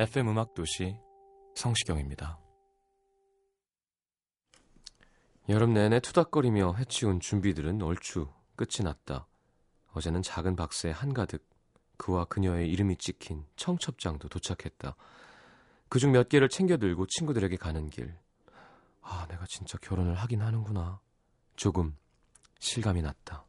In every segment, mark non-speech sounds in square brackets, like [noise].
FM 음악 도시 성시경입니다. 여름 내내 투닥거리며 해치운 준비들은 얼추 끝이 났다. 어제는 작은 박스에 한가득 그와 그녀의 이름이 찍힌 청첩장도 도착했다. 그중 몇 개를 챙겨 들고 친구들에게 가는 길. 아, 내가 진짜 결혼을 하긴 하는구나. 조금 실감이 났다.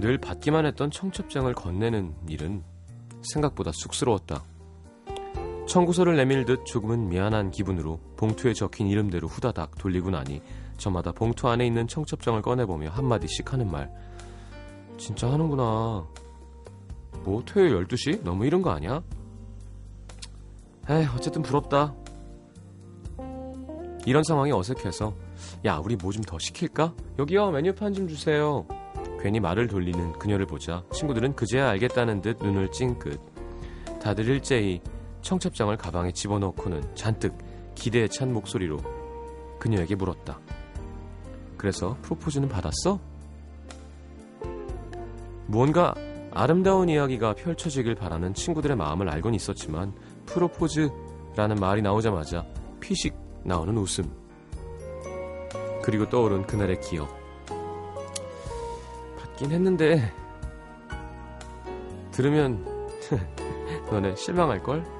늘 받기만 했던 청첩장을 건네는 일은 생각보다 쑥스러웠다. 청구서를 내밀듯 조금은 미안한 기분으로 봉투에 적힌 이름대로 후다닥 돌리고 나니 저마다 봉투 안에 있는 청첩장을 꺼내보며 한마디씩 하는 말. 진짜 하는구나. 뭐 토요일 12시? 너무 이른 거 아니야? 에이 어쨌든 부럽다. 이런 상황이 어색해서 야 우리 뭐 좀 더 시킬까? 여기요 메뉴판 좀 주세요. 괜히 말을 돌리는 그녀를 보자 친구들은 그제야 알겠다는 듯 눈을 찡긋. 다들 일제히 청첩장을 가방에 집어넣고는 잔뜩 기대에 찬 목소리로 그녀에게 물었다. 그래서 프로포즈는 받았어? 무언가 아름다운 이야기가 펼쳐지길 바라는 친구들의 마음을 알곤 있었지만 프로포즈라는 말이 나오자마자 피식 나오는 웃음. 그리고 떠오른 그날의 기억. 받긴 했는데 들으면 [laughs] 너네 실망할걸?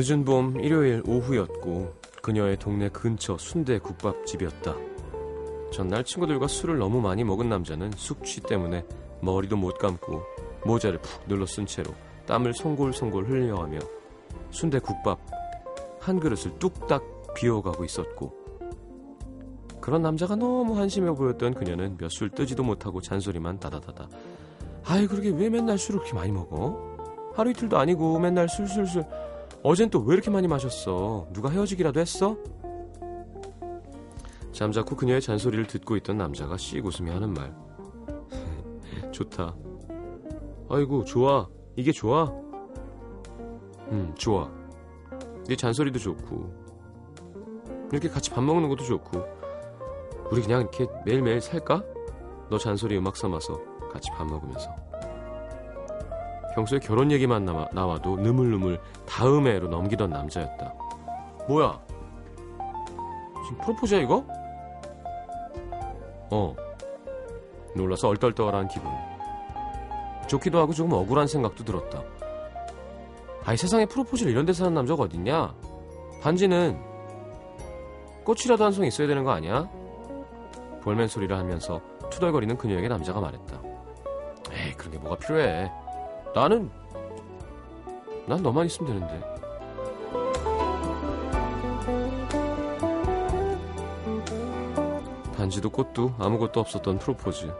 늦은 봄 일요일 오후였고 그녀의 동네 근처 순대 국밥집이었다. 전날 친구들과 술을 너무 많이 먹은 남자는 숙취 때문에 머리도 못 감고 모자를 푹 눌러 쓴 채로 땀을 송골송골 흘려하며 순대 국밥 한 그릇을 뚝딱 비워가고 있었고 그런 남자가 너무 한심해 보였던 그녀는 몇 술 뜨지도 못하고 잔소리만 다다다다 아이 그러게 왜 맨날 술을 그렇게 많이 먹어? 하루 이틀도 아니고 맨날 술술술 어젠 또 왜 이렇게 많이 마셨어? 누가 헤어지기라도 했어? 잠자코 그녀의 잔소리를 듣고 있던 남자가 씩 웃으며 하는 말. [laughs] 좋다. 아이고, 좋아. 이게 좋아? 음, 좋아. 네 잔소리도 좋고. 이렇게 같이 밥 먹는 것도 좋고. 우리 그냥 이렇게 매일매일 살까? 너 잔소리 음악 삼아서 같이 밥 먹으면서. 평소에 결혼 얘기만 나와, 나와도 느물느물 다음해로 넘기던 남자였다. 뭐야? 지금 프로포즈야 이거? 어. 놀라서 얼떨떨한 기분. 좋기도 하고 조금 억울한 생각도 들었다. 아이 세상에 프로포즈를 이런 데서 하는 남자가 어딨냐? 반지는 꽃이라도 한 송 있어야 되는 거 아니야? 볼멘 소리를 하면서 투덜거리는 그녀에게 남자가 말했다. 에이 그런 게 뭐가 필요해. 나는 난 너만 있으면 되는데. 반지도 꽃도 아무것도 없었던 프로포즈.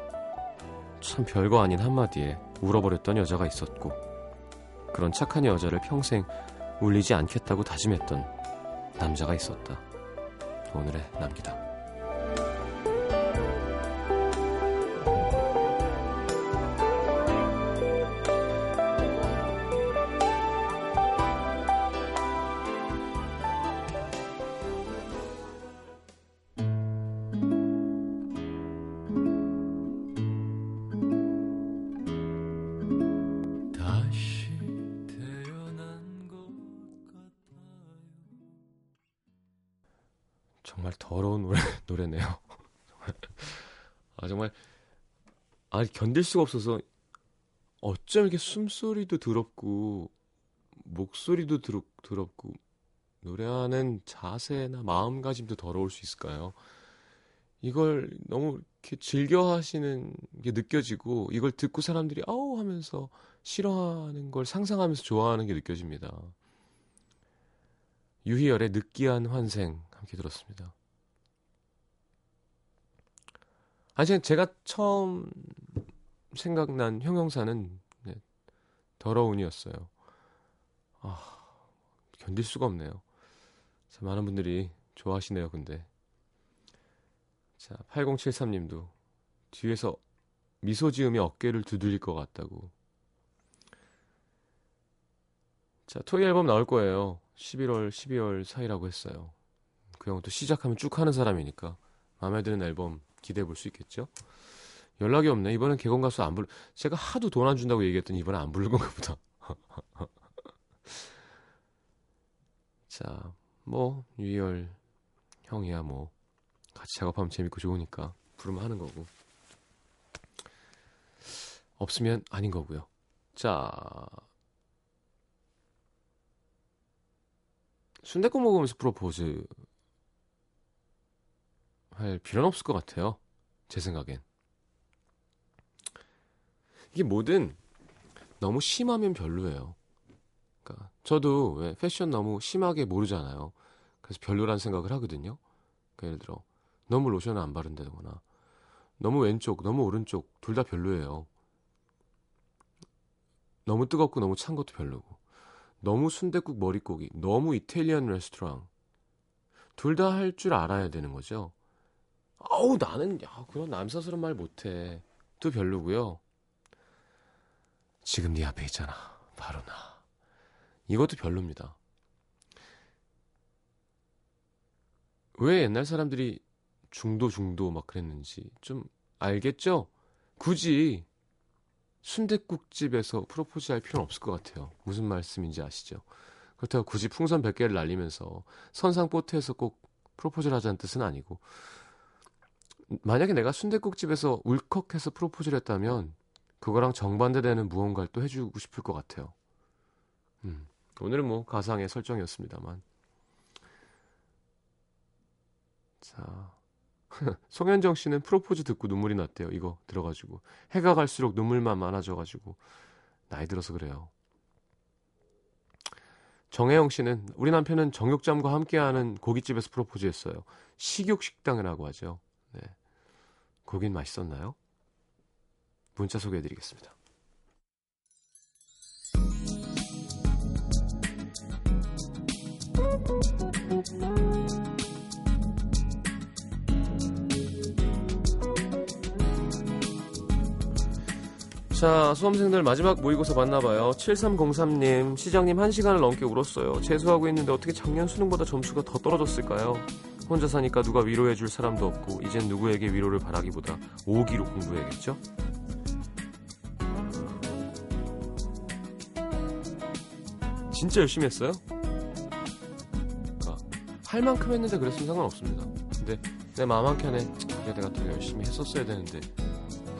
참 별거 아닌 한마디에 울어버렸던 여자가 있었고 그런 착한 여자를 평생 울리지 않겠다고 다짐했던 남자가 있었다. 오늘의 남기다. 아, 견딜 수가 없어서, 어쩜 이렇게 숨소리도 더럽고, 목소리도 더럽, 더럽고, 노래하는 자세나 마음가짐도 더러울 수 있을까요? 이걸 너무 이렇게 즐겨 하시는 게 느껴지고, 이걸 듣고 사람들이 아우 하면서 싫어하는 걸 상상하면서 좋아하는 게 느껴집니다. 유희열의 느끼한 환생 함께 들었습니다. 아직 제가 처음 생각난 형용사는 네, 더러운이었어요. 아, 견딜 수가 없네요. 자, 많은 분들이 좋아하시네요, 근데. 자, 8073님도 뒤에서 미소 지으며 어깨를 두들릴 것 같다고. 자, 토이 앨범 나올 거예요. 11월, 12월 사이라고 했어요. 그또 시작하면 쭉 하는 사람이니까 마음에 드는 앨범 기대해 볼 수 있겠죠? 연락이 없네. 이번엔 개건 가수 안 불. 제가 하도 돈 안 준다고 얘기했더니 이번에 안 부른 건가 보다. [laughs] 자, 뭐 유희열 형이야 뭐 같이 작업하면 재밌고 좋으니까 부르면 하는 거고. 없으면 아닌 거고요. 자, 순대국 먹으면서 프로포즈 할 필요는 없을 것 같아요. 제 생각엔. 이게 뭐든 너무 심하면 별로예요. 그러니까 저도 왜 패션 너무 심하게 모르잖아요. 그래서 별로란 생각을 하거든요. 그러니까 예를 들어 너무 로션을 안 바른다거나 너무 왼쪽, 너무 오른쪽 둘 다 별로예요. 너무 뜨겁고 너무 찬 것도 별로고 너무 순대국 머릿고기, 너무 이탈리안 레스토랑 둘 다 할 줄 알아야 되는 거죠. 아우 나는 야 그런 남사스러운 말 못해. 또 별로고요. 지금 네 앞에 있잖아. 바로 나. 이것도 별로입니다. 왜 옛날 사람들이 중도 중도 막 그랬는지 좀 알겠죠? 굳이 순대국집에서 프로포즈 할 필요는 없을 것 같아요. 무슨 말씀인지 아시죠? 그렇다고 굳이 풍선 100개를 날리면서 선상포트에서 꼭 프로포즈를 하자는 뜻은 아니고 만약에 내가 순대국집에서 울컥해서 프로포즈를 했다면 그거랑 정반대되는 무언가를 또 해주고 싶을 것 같아요. 음, 오늘은 뭐 가상의 설정이었습니다만. 자, [laughs] 송현정 씨는 프로포즈 듣고 눈물이 났대요. 이거 들어가지고 해가 갈수록 눈물만 많아져가지고 나이 들어서 그래요. 정혜영 씨는 우리 남편은 정육점과 함께하는 고깃집에서 프로포즈했어요. 식육식당이라고 하죠. 네. 거긴 맛있었나요? 문자 소개해드리겠습니다. 자, 수험생들 마지막 모의고사 맞나봐요. 7303님, 시장님 한 시간을 넘게 울었어요. 재수하고 있는데 어떻게 작년 수능보다 점수가 더 떨어졌을까요? 혼자 사니까 누가 위로해 줄 사람도 없고 이젠 누구에게 위로를 바라기보다 오기로 공부해야겠죠? 진짜 열심히 했어요? 그러니까 할 만큼 했는데 그랬으면 상관없습니다. 근데 내 마음 한켠에 야 내가 더 열심히 했었어야 되는데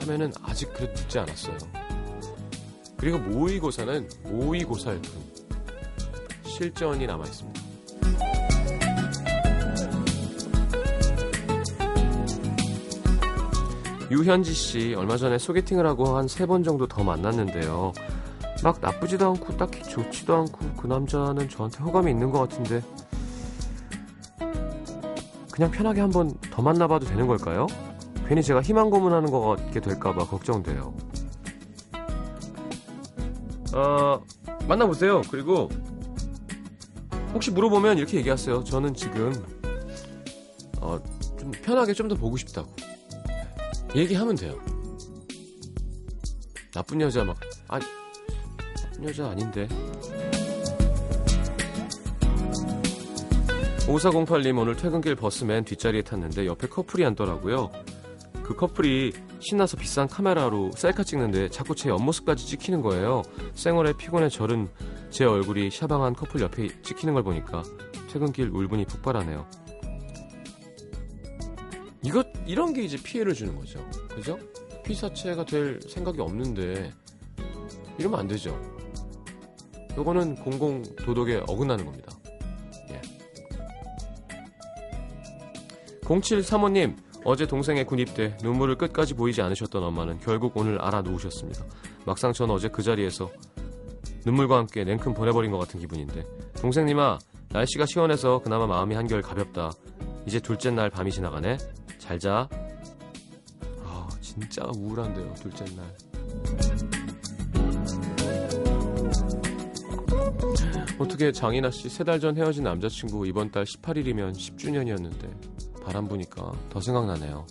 하면은 아직 그래도 늦지 않았어요. 그리고 모의고사는 모의고사일 뿐 실전이 남아 있습니다. 유현지 씨 얼마 전에 소개팅을 하고 한 세 번 정도 더 만났는데요. 막 나쁘지도 않고 딱히 좋지도 않고 그 남자는 저한테 호감이 있는 것 같은데 그냥 편하게 한번 더 만나봐도 되는 걸까요? 괜히 제가 희망 고문하는 것 같게 될까봐 걱정돼요. 어, 만나보세요. 그리고 혹시 물어보면 이렇게 얘기하세요. 저는 지금 어, 좀 편하게 좀 더 보고 싶다고 얘기하면 돼요. 나쁜 여자 막 아, 나쁜 여자 아닌데. 5408님 오늘 퇴근길 버스맨 뒷자리에 탔는데 옆에 커플이 앉더라고요. 그 커플이 신나서 비싼 카메라로 셀카 찍는데 자꾸 제 옆모습까지 찍히는 거예요. 생얼에 피곤해 절은 제 얼굴이 샤방한 커플 옆에 찍히는 걸 보니까 퇴근길 울분이 폭발하네요. 이것 이런 게 이제 피해를 주는 거죠. 그죠? 피사체가 될 생각이 없는데 이러면 안 되죠. 요거는 공공 도덕에 어긋나는 겁니다. 예. 0735님 어제 동생의 군입대 눈물을 끝까지 보이지 않으셨던 엄마는 결국 오늘 알아놓으셨습니다. 막상 전 어제 그 자리에서 눈물과 함께 냉큼 보내버린 것 같은 기분인데 동생님아 날씨가 시원해서 그나마 마음이 한결 가볍다. 이제 둘째 날 밤이 지나가네. 잘 자. 아 진짜 우울한데요 둘째 날. 어떻게 장인아 씨 세 달 전 헤어진 남자친구 이번 달 18일이면 10주년이었는데 바람 부니까 더 생각나네요.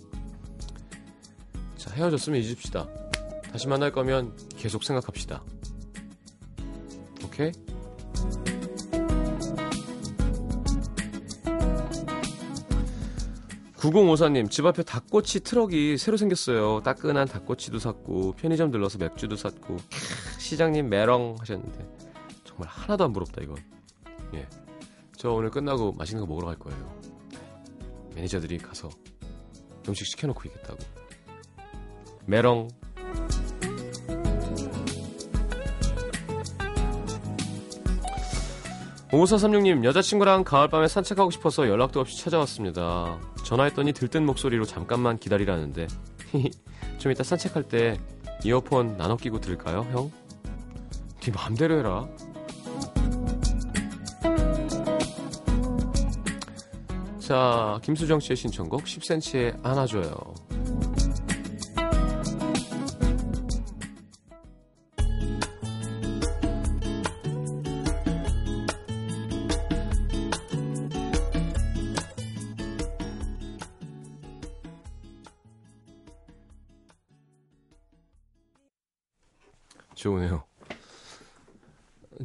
자 헤어졌으면 잊읍시다. 다시 만날 거면 계속 생각합시다. 오케이? 구공오사님 집 앞에 닭꼬치 트럭이 새로 생겼어요. 따끈한 닭꼬치도 샀고 편의점 들러서 맥주도 샀고 캬, 시장님 메렁 하셨는데 정말 하나도 안 부럽다 이건. 예, 저 오늘 끝나고 맛있는 거 먹으러 갈 거예요. 매니저들이 가서 음식 시켜놓고 있겠다고. 메렁 5436님, 여자친구랑 가을밤에 산책하고 싶어서 연락도 없이 찾아왔습니다. 전화했더니 들뜬 목소리로 잠깐만 기다리라는데. [laughs] 좀 이따 산책할 때 이어폰 나눠 끼고 들을까요, 형? 네 마음대로 해라. 자, 김수정 씨의 신청곡 10cm의 안아줘요.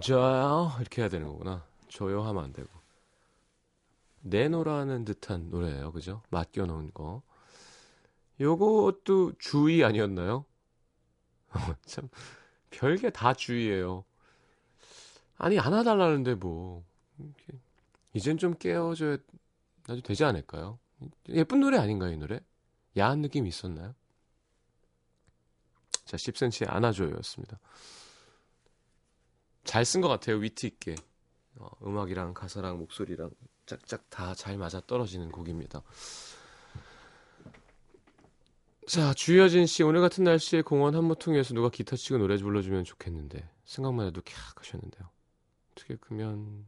저요 이렇게 해야 되는 거구나. 저요 하면 안 되고. 내노라는 듯한 노래예요, 그죠? 맡겨 놓은 거. 요것도 주의 아니었나요? [laughs] 참 별게 다 주의예요. 아니 안아 달라는데 뭐 이젠 좀 깨워줘야 나도 되지 않을까요? 예쁜 노래 아닌가요, 이 노래? 야한 느낌이 있었나요? 자, 10cm의 안아줘요였습니다. 잘 쓴 것 같아요, 위트 있게. 어, 음악이랑 가사랑 목소리랑 짝짝 다 잘 맞아 떨어지는 곡입니다. 자, 주여진 씨, 오늘 같은 날씨에 공원 한모퉁이에서 누가 기타 치고 노래 불러주면 좋겠는데, 생각만 해도 캬 하셨는데요. 어떻게 그러면,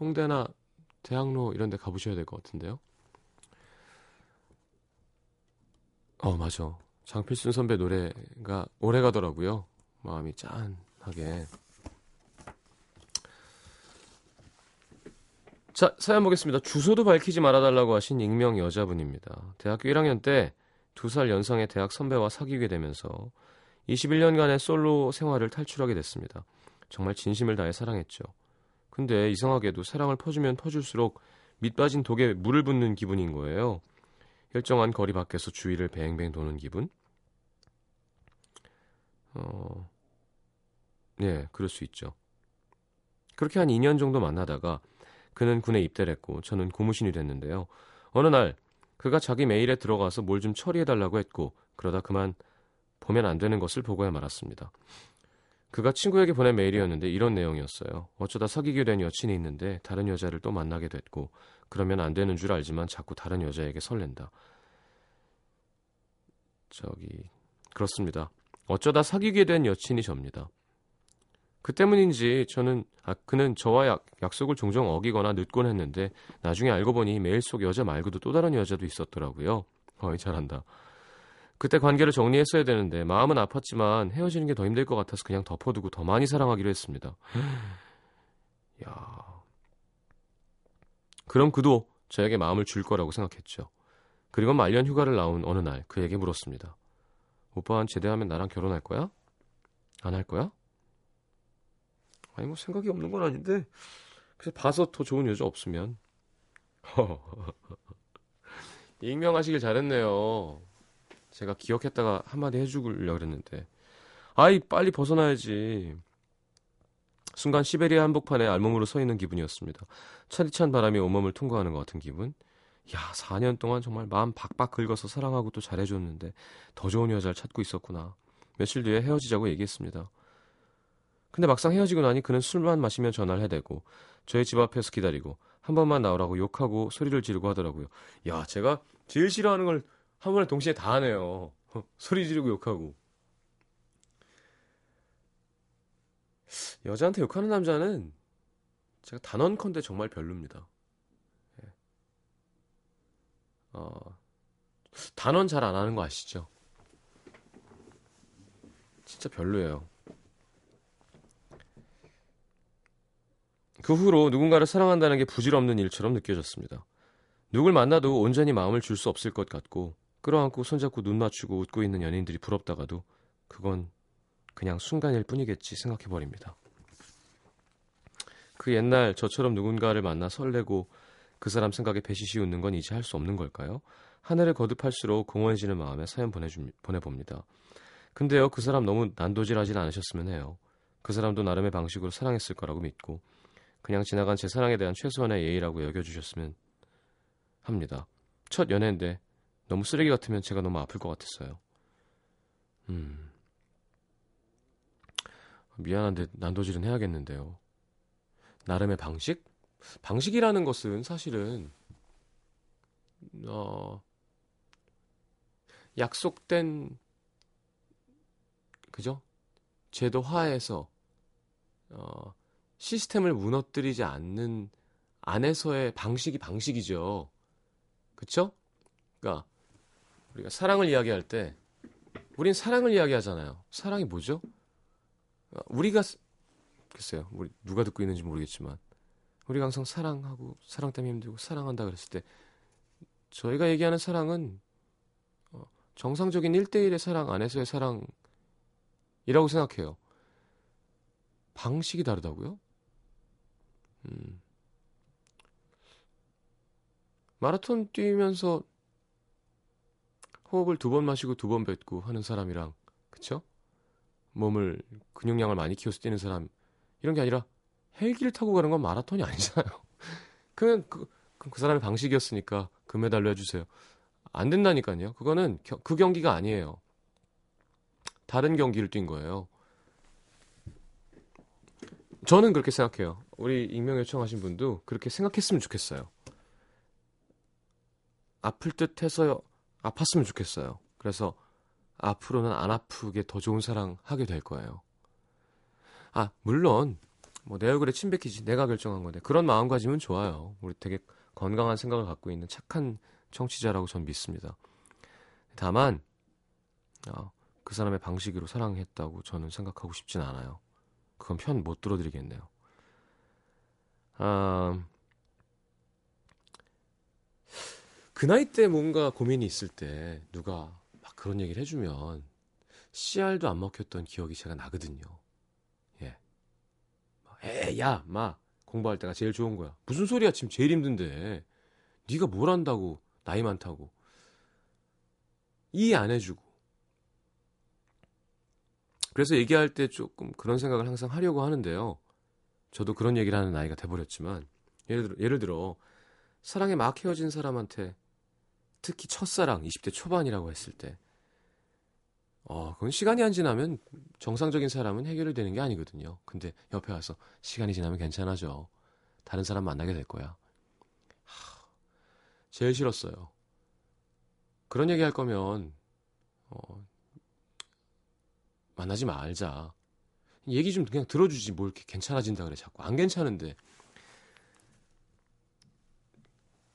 홍대나 대학로 이런 데 가보셔야 될 것 같은데요. 어, 맞아. 장필순 선배 노래가 오래 가더라고요. 마음이 짠 하게. 자, 사연 보겠습니다. 주소도 밝히지 말아달라고 하신 익명 여자분입니다. 대학교 1학년 때 두 살 연상의 대학 선배와 사귀게 되면서 21년간의 솔로 생활을 탈출하게 됐습니다. 정말 진심을 다해 사랑했죠. 근데 이상하게도 사랑을 퍼주면 퍼줄수록 밑 빠진 독에 물을 붓는 기분인 거예요. 일정한 거리 밖에서 주위를 뱅뱅 도는 기분? 어, 네, 그럴 수 있죠. 그렇게 한 2년 정도 만나다가 그는 군에 입대를 했고 저는 고무신이 됐는데요. 어느 날 그가 자기 메일에 들어가서 뭘 좀 처리해달라고 했고 그러다 그만 보면 안 되는 것을 보고야 말았습니다. 그가 친구에게 보낸 메일이었는데 이런 내용이었어요. 어쩌다 사귀게 된 여친이 있는데 다른 여자를 또 만나게 됐고 그러면 안 되는 줄 알지만 자꾸 다른 여자에게 설렌다. 저기 그렇습니다. 어쩌다 사귀게 된 여친이 접니다. 그 때문인지 저는 아 그는 저와 약, 약속을 종종 어기거나 늦곤 했는데 나중에 알고 보니 메일 속 여자 말고도 또 다른 여자도 있었더라고요. 어이, 잘한다. 그때 관계를 정리했어야 되는데 마음은 아팠지만 헤어지는 게 더 힘들 것 같아서 그냥 덮어두고 더 많이 사랑하기로 했습니다. 야. 그럼 그도 저에게 마음을 줄 거라고 생각했죠. 그리고 말년 휴가를 나온 어느 날 그에게 물었습니다. 오빠는 제대하면 나랑 결혼할 거야? 안 할 거야? 아니 뭐 생각이 없는 건 아닌데 그래서 봐서 더 좋은 여자 없으면 [laughs] 익명하시길 잘했네요. 제가 기억했다가 한마디 해주려고 그랬는데 아이 빨리 벗어나야지. 순간 시베리아 한복판에 알몸으로 서 있는 기분이었습니다. 차디찬 바람이 온몸을 통과하는 것 같은 기분. 야, 4년 동안 정말 마음 박박 긁어서 사랑하고 또 잘해줬는데 더 좋은 여자를 찾고 있었구나. 며칠 뒤에 헤어지자고 얘기했습니다. 근데 막상 헤어지고 나니 그는 술만 마시며 전화를 해대고 저희 집 앞에서 기다리고 한 번만 나오라고 욕하고 소리를 지르고 하더라고요. 야, 제가 제일 싫어하는 걸 한 번에 동시에 다 하네요. [laughs] 소리 지르고 욕하고. 여자한테 욕하는 남자는 제가 단언컨대 정말 별로입니다. 예. 어, 단언 잘 안 하는 거 아시죠? 진짜 별로예요. 그 후로 누군가를 사랑한다는 게 부질없는 일처럼 느껴졌습니다. 누굴 만나도 온전히 마음을 줄 수 없을 것 같고 끌어안고 손잡고 눈 맞추고 웃고 있는 연인들이 부럽다가도 그건 그냥 순간일 뿐이겠지 생각해버립니다. 그 옛날 저처럼 누군가를 만나 설레고 그 사람 생각에 배시시 웃는 건 이제 할 수 없는 걸까요? 하늘을 거듭할수록 공허해지는 마음에 사연 보내주, 보내봅니다. 근데요, 그 사람 너무 난도질하진 않으셨으면 해요. 그 사람도 나름의 방식으로 사랑했을 거라고 믿고 그냥 지나간 제 사랑에 대한 최소한의 예의라고 여겨주셨으면 합니다. 첫 연애인데 너무 쓰레기 같으면 제가 너무 아플 것 같았어요. 음. 미안한데 난도질은 해야겠는데요. 나름의 방식? 방식이라는 것은 사실은 어 약속된 그죠? 제도화에서 어 시스템을 무너뜨리지 않는 안에서의 방식이 방식이죠. 그쵸? 그러니까 우리가 사랑을 이야기할 때 우린 사랑을 이야기하잖아요. 사랑이 뭐죠? 우리가 글쎄요. 우리 누가 듣고 있는지 모르겠지만 우리가 항상 사랑하고 사랑 때문에 힘들고 사랑한다 그랬을 때 저희가 얘기하는 사랑은 어, 정상적인 1대1의 사랑 안에서의 사랑이라고 생각해요. 방식이 다르다고요? 음. 마라톤 뛰면서 호흡을 두 번 마시고 두 번 뱉고 하는 사람이랑 그쵸? 몸을 근육량을 많이 키워서 뛰는 사람 이런 게 아니라 헬기를 타고 가는 건 마라톤이 아니잖아요. [laughs] 그냥 그, 그 사람의 방식이었으니까 금메달로 해주세요. 안 된다니까요. 그거는 겨, 그 경기가 아니에요. 다른 경기를 뛴 거예요. 저는 그렇게 생각해요. 우리 익명 요청하신 분도 그렇게 생각했으면 좋겠어요. 아플 듯 해서 아팠으면 좋겠어요. 그래서 앞으로는 안 아프게 더 좋은 사랑 하게 될 거예요. 아, 물론, 뭐, 내 얼굴에 침 뱉기지. 내가 결정한 건데. 그런 마음가짐은 좋아요. 우리 되게 건강한 생각을 갖고 있는 착한 청취자라고 전 믿습니다. 다만, 어, 그 사람의 방식으로 사랑했다고 저는 생각하고 싶진 않아요. 그건 편 못 들어드리겠네요. 아, 그 나이 때 뭔가 고민이 있을 때 누가 막 그런 얘기를 해주면 씨알도 안 먹혔던 기억이 제가 나거든요. 예. 에 야, 마 공부할 때가 제일 좋은 거야. 무슨 소리야? 지금 제일 힘든데. 네가 뭘 한다고 나이 많다고 이해 안 해주고 그래서 얘기할 때 조금 그런 생각을 항상 하려고 하는데요. 저도 그런 얘기를 하는 나이가 돼버렸지만 예를 들어, 예를 들어 사랑에 막 헤어진 사람한테 특히 첫사랑 20대 초반이라고 했을 때 어, 그건 시간이 안 지나면 정상적인 사람은 해결이 되는 게 아니거든요. 근데 옆에 와서 시간이 지나면 괜찮아져. 다른 사람 만나게 될 거야. 하, 제일 싫었어요. 그런 얘기 할 거면 어, 만나지 말자. 얘기 좀 그냥 들어주지 뭘 이렇게 괜찮아진다 그래 자꾸 안 괜찮은데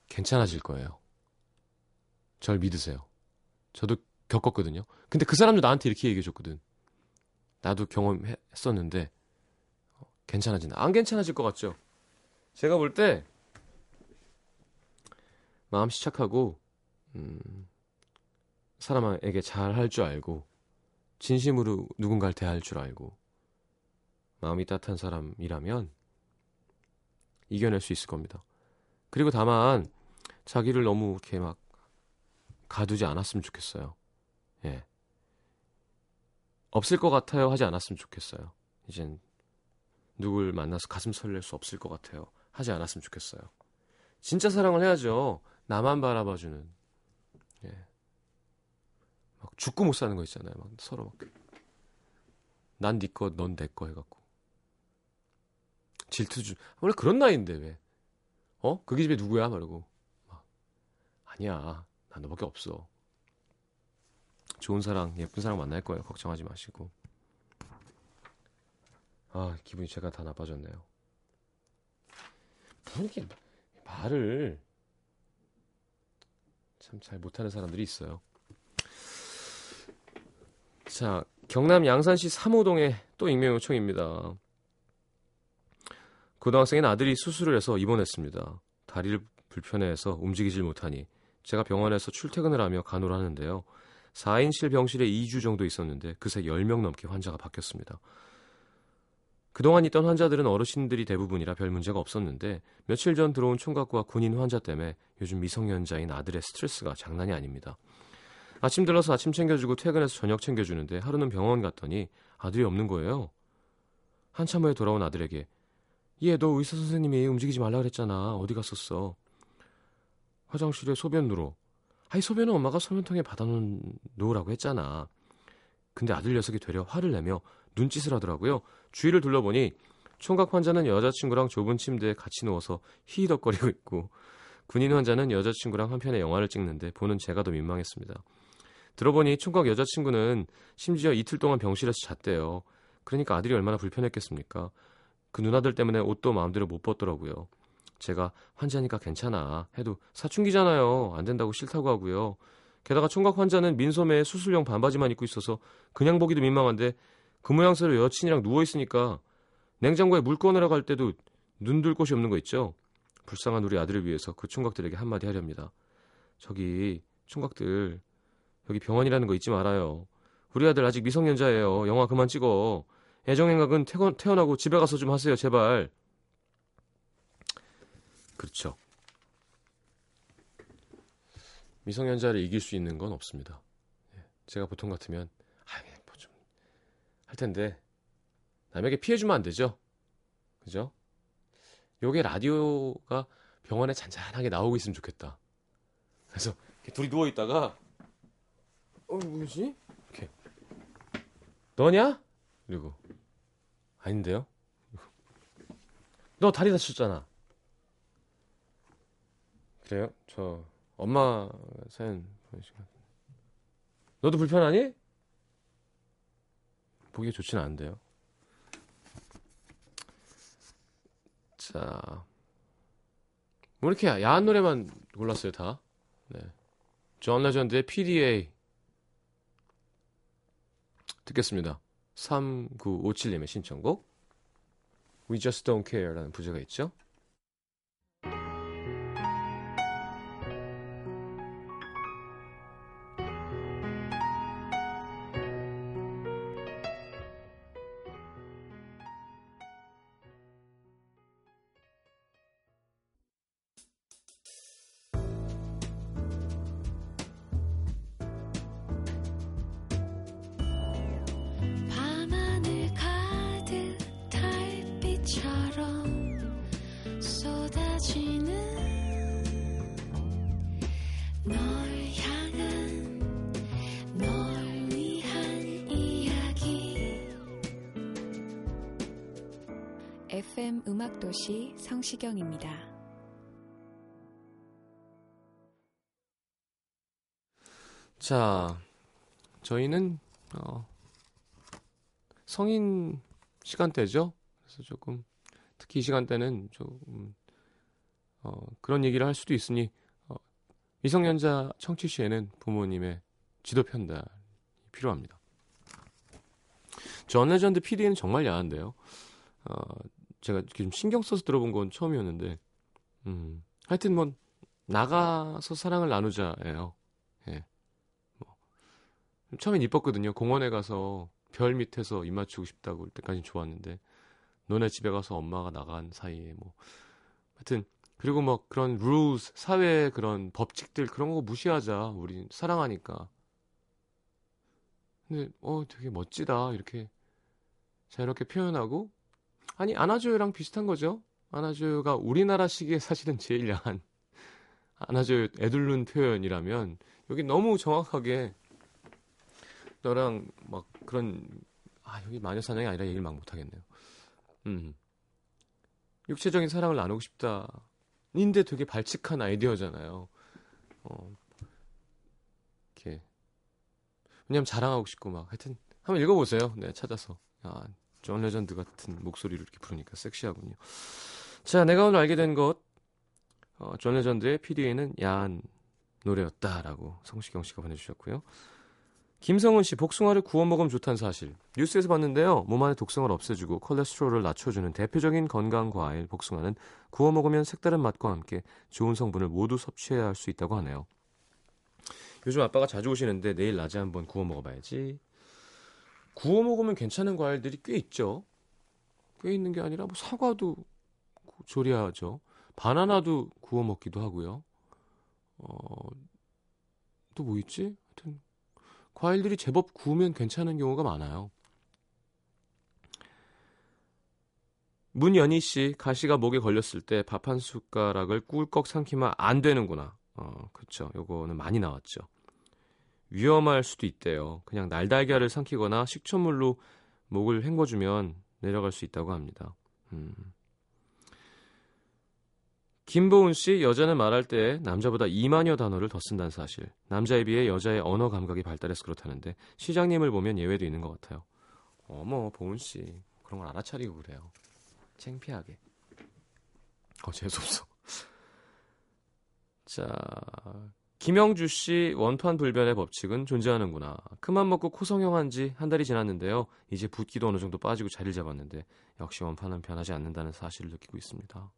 괜찮아질 거예요. 절 믿으세요. 저도 겪었거든요. 근데 그 사람도 나한테 이렇게 얘기해 줬거든. 나도 경험했었는데 어, 괜찮아진다. 안 괜찮아질 것 같죠? 제가 볼 때 마음 시착하고 음, 사람에게 잘 할 줄 알고 진심으로 누군가를 대할 줄 알고 마음이 따뜻한 사람이라면 이겨낼 수 있을 겁니다. 그리고 다만 자기를 너무 이렇게 막 가두지 않았으면 좋겠어요. 예. 없을 것 같아요 하지 않았으면 좋겠어요. 이젠 누굴 만나서 가슴 설렐 수 없을 것 같아요. 하지 않았으면 좋겠어요. 진짜 사랑을 해야죠. 나만 바라봐주는. 예. 막 죽고 못 사는 거 있잖아요. 막 서로 막. 난네 거, 넌내 거 해갖고. 질투주. 원래 그런 나이인데 왜? 어? 그게 집에 누구야? 말고. 막. 아니야. 나 너밖에 없어. 좋은 사랑, 예쁜 사랑 만날 거예요. 걱정하지 마시고. 아, 기분이 제가 다 나빠졌네요. 이렇게 말을 참 잘 못하는 사람들이 있어요. 자, 경남 양산시 3호동에 또 익명 요청입니다. 고등학생인 아들이 수술을 해서 입원했습니다. 다리를 불편해해서 움직이질 못하니 제가 병원에서 출퇴근을 하며 간호를 하는데요. 4인실 병실에 2주 정도 있었는데 그새 10명 넘게 환자가 바뀌었습니다. 그동안 있던 환자들은 어르신들이 대부분이라 별 문제가 없었는데 며칠 전 들어온 총각과 군인 환자 때문에 요즘 미성년자인 아들의 스트레스가 장난이 아닙니다. 아침 들러서 아침 챙겨주고 퇴근해서 저녁 챙겨주는데 하루는 병원 갔더니 아들이 없는 거예요. 한참 후에 돌아온 아들에게 얘 너 의사 선생님이 움직이지 말라 그랬잖아. 어디 갔었어? 화장실에 소변 누로. 아이 소변은 엄마가 소변통에 받아놓으라고 했잖아. 근데 아들 녀석이 되려 화를 내며 눈짓을 하더라고요. 주위를 둘러보니 총각 환자는 여자친구랑 좁은 침대에 같이 누워서 히히덕거리고 있고 군인 환자는 여자친구랑 한편의 영화를 찍는데 보는 제가 더 민망했습니다. 들어보니 총각 여자친구는 심지어 이틀 동안 병실에서 잤대요. 그러니까 아들이 얼마나 불편했겠습니까? 그 누나들 때문에 옷도 마음대로 못 벗더라고요. 제가 환자니까 괜찮아 해도 사춘기잖아요. 안 된다고 싫다고 하고요. 게다가 총각 환자는 민소매에 수술용 반바지만 입고 있어서 그냥 보기도 민망한데 그 모양새로 여친이랑 누워 있으니까 냉장고에 물 꺼내러 갈 때도 눈 둘 곳이 없는 거 있죠? 불쌍한 우리 아들을 위해서 그 총각들에게 한마디 하렵니다. 저기 총각들 여기 병원이라는 거 잊지 말아요. 우리 아들 아직 미성년자예요. 영화 그만 찍어. 애정행각은 태어나고 집에 가서 좀 하세요. 제발. 그렇죠. 미성년자를 이길 수 있는 건 없습니다. 예, 제가 보통 같으면 아, 뭐좀 할 텐데 남에게 피해 주면 안 되죠. 그죠? 요게 라디오가 병원에 잔잔하게 나오고 있으면 좋겠다. 그래서 둘이 누워 있다가 어 뭐지? 이렇게 너냐? 그리고 아닌데요? 너 다리 다쳤잖아. 그래요? 저 엄마 사연 보내신 것 같은데. 너도 불편하니? 보기에 좋지는 않은데요. 자, 뭐 이렇게 야한 노래만 골랐어요 다. 네, 존 레전드의 PDA 듣겠습니다. 3957님의 신청곡 We Just Don't Care라는 부제가 있죠. FM 음악도시 성시경입니다. 자, 저희는 어, 성인 시간대죠. 그래서 조금 특히 이 시간대는 좀 어, 그런 얘기를 할 수도 있으니 어, 미성년자 청취 시에는 부모님의 지도 편달이 필요합니다. 존 레전드 PDA는 정말 야한데요. 어, 제가 좀 신경 써서 들어본 건 처음이었는데, 음, 하여튼 뭐, 나가서 사랑을 나누자예요. 예. 뭐, 처음엔 이뻤거든요. 공원에 가서 별 밑에서 입 맞추고 싶다고 할 때까지 좋았는데, 너네 집에 가서 엄마가 나간 사이에 뭐, 하여튼, 그리고 뭐 그런 rules, 사회 그런 법칙들 그런 거 무시하자. 우리 사랑하니까. 근데 어 되게 멋지다. 이렇게 자유롭게 표현하고 아니 안아줘요랑 비슷한 거죠. 안아줘요가 우리나라 시기에 사실은 제일 야한 [laughs] 안아줘요 애들룬 표현이라면 여기 너무 정확하게 너랑 막 그런 아 여기 마녀 사냥이 아니라 얘기를 막 못하겠네요. 음 육체적인 사랑을 나누고 싶다. 인데 되게 발칙한 아이디어잖아요. 어, 이렇게 왜냐면 자랑하고 싶고 막 하여튼 한번 읽어보세요. 네 찾아서 아, 존 레전드 같은 목소리를 이렇게 부르니까 섹시하군요. 자, 내가 오늘 알게 된 것, 어, 존 레전드의 PDA는 야한 노래였다라고 성시경 씨가 보내주셨고요. 김성훈 씨, 복숭아를 구워 먹으면 좋다는 사실. 뉴스에서 봤는데요. 몸 안의 독성을 없애주고 콜레스테롤을 낮춰주는 대표적인 건강 과일 복숭아는 구워 먹으면 색다른 맛과 함께 좋은 성분을 모두 섭취해야 할 수 있다고 하네요. 요즘 아빠가 자주 오시는데 내일 낮에 한번 구워 먹어봐야지. 구워 먹으면 괜찮은 과일들이 꽤 있죠. 꽤 있는 게 아니라 뭐 사과도 조리하죠. 바나나도 구워 먹기도 하고요. 어, 또 뭐 있지? 하여튼 과일들이 제법 구우면 괜찮은 경우가 많아요. 문연희 씨, 가시가 목에 걸렸을 때 밥 한 숟가락을 꿀꺽 삼키면 안 되는구나. 어, 그쵸. 요거는 많이 나왔죠. 위험할 수도 있대요. 그냥 날달걀을 삼키거나 식초물로 목을 헹궈주면 내려갈 수 있다고 합니다. 음. 김보은 씨, 여자는 말할 때 남자보다 2만여 단어를 더 쓴다는 사실. 남자에 비해 여자의 언어 감각이 발달해서 그렇다는데 시장님을 보면 예외도 있는 것 같아요. 어머, 보은 씨, 그런 걸 알아차리고 그래요. 창피하게. 어, 재수없어. 자, 김영주 씨 원판 불변의 법칙은 존재하는구나. 그만 먹고 코성형한 지 한 달이 지났는데요. 이제 붓기도 어느 정도 빠지고 자리를 잡았는데 역시 원판은 변하지 않는다는 사실을 느끼고 있습니다.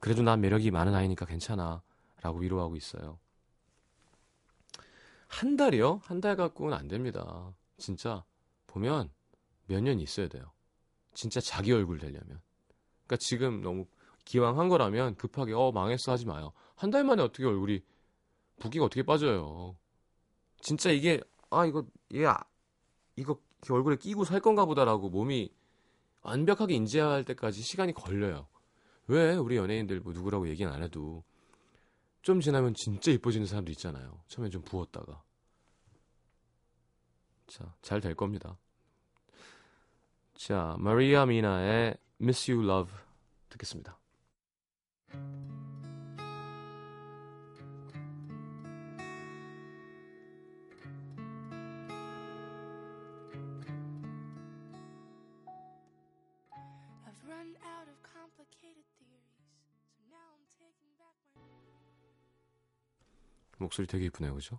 그래도 난 매력이 많은 아이니까 괜찮아. 라고 위로하고 있어요. 한 달이요? 한 달 갖고는 안 됩니다. 진짜 보면 몇 년 있어야 돼요. 진짜 자기 얼굴 되려면. 그러니까 지금 너무 기왕 한 거라면 급하게 어 망했어 하지 마요. 한 달 만에 어떻게 얼굴이 붓기가 어떻게 빠져요. 진짜 이게 아 이거 얘 아, 이거 얼굴에 끼고 살 건가 보다라고 몸이 완벽하게 인지할 때까지 시간이 걸려요. 왜 우리 연예인들 뭐 누구라고 얘기는 안 해도 좀 지나면 진짜 이뻐지는 사람도 있잖아요. 처음엔 좀 부었다가. 자, 잘 될 겁니다. 자, 마리아 미나의 Miss You Love 듣겠습니다. 목소리 되게 이쁘네요, 그죠?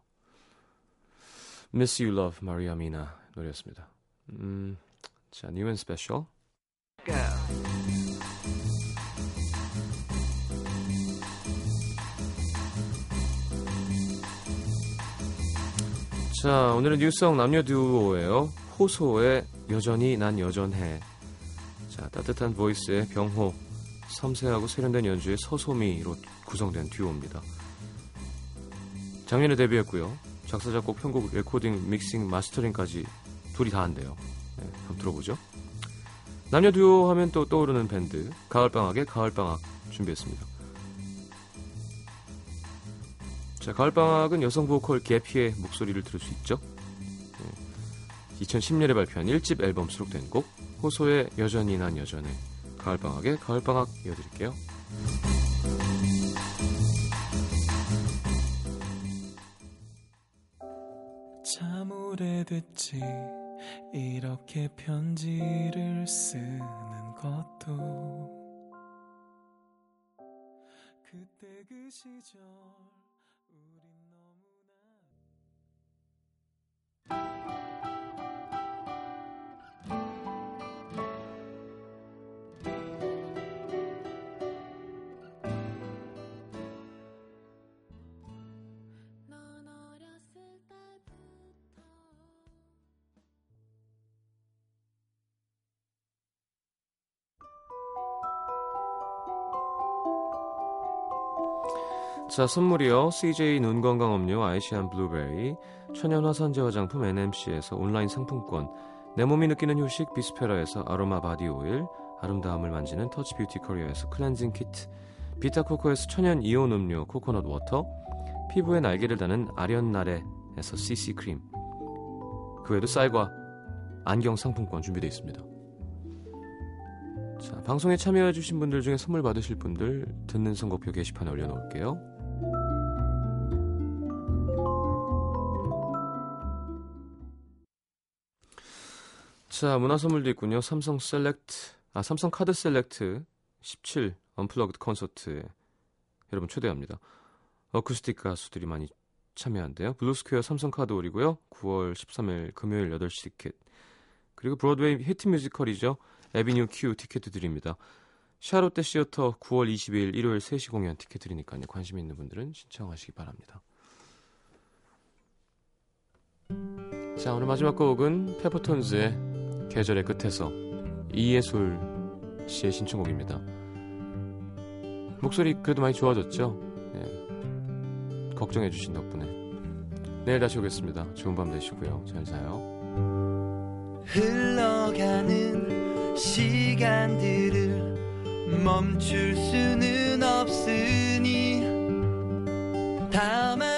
Miss You Love, 마리아 미나 노래였습니다. 음, 자, New and Special. 자, 오늘은 뉴스성 남녀 듀오예요. 호소의 여전히 난 여전해. 자, 따뜻한 보이스의 병호, 섬세하고 세련된 연주의 서소미로 구성된 듀오입니다. 작년에 데뷔했고요. 작사, 작곡, 편곡, 레코딩, 믹싱, 마스터링까지 둘이 다 한대요. 네, 한번 들어보죠. 남녀 듀오 하면 또 떠오르는 밴드 가을방학의 가을방학 준비했습니다. 자, 가을방학은 여성 보컬 계피의 목소리를 들을 수 있죠. 네, 2010년에 발표한 1집 앨범 수록된 곡 호소의 여전히 난 여전해 가을방학의 가을방학 이어드릴게요. 오래됐지. 이렇게 편지를 쓰는 것도 그때 그 시절 자, 선물이요. CJ 눈건강 음료 아이시안 블루베리, 천연 화산재 화장품 NMC에서 온라인 상품권, 내 몸이 느끼는 휴식 비스페라에서 아로마 바디 오일, 아름다움을 만지는 터치 뷰티 커리어에서 클렌징 키트, 비타코코에서 천연 이온 음료 코코넛 워터, 피부에 날개를 다는 아련나래에서 CC 크림, 그 외에도 쌀과 안경 상품권 준비되어 있습니다. 자, 방송에 참여해주신 분들 중에 선물 받으실 분들 듣는 선곡표 게시판에 올려놓을게요. 자, 문화 선물도 있군요. 삼성 셀렉트, 아, 삼성 카드 셀렉트 17 언플러그드 콘서트에 여러분 초대합니다. 어쿠스틱 가수들이 많이 참여한대요. 블루스퀘어 삼성카드 홀이고요. 9월 13일 금요일 8시 티켓. 그리고 브로드웨이 히트 뮤지컬이죠. 에비뉴 큐 티켓 드립니다. 샤롯데 시어터 9월 20일 일요일 3시 공연 티켓 드리니까요. 관심 있는 분들은 신청하시기 바랍니다. 자, 오늘 마지막 곡은 페퍼톤즈의 계절의 끝에서 이예솔 씨의 신청곡입니다. 목소리 그래도 많이 좋아졌죠? 네. 걱정해 주신 덕분에 내일 다시 오겠습니다. 좋은 밤 되시고요. 잘 자요. 흘러가는 시간들을 멈출 수는 없으니 다만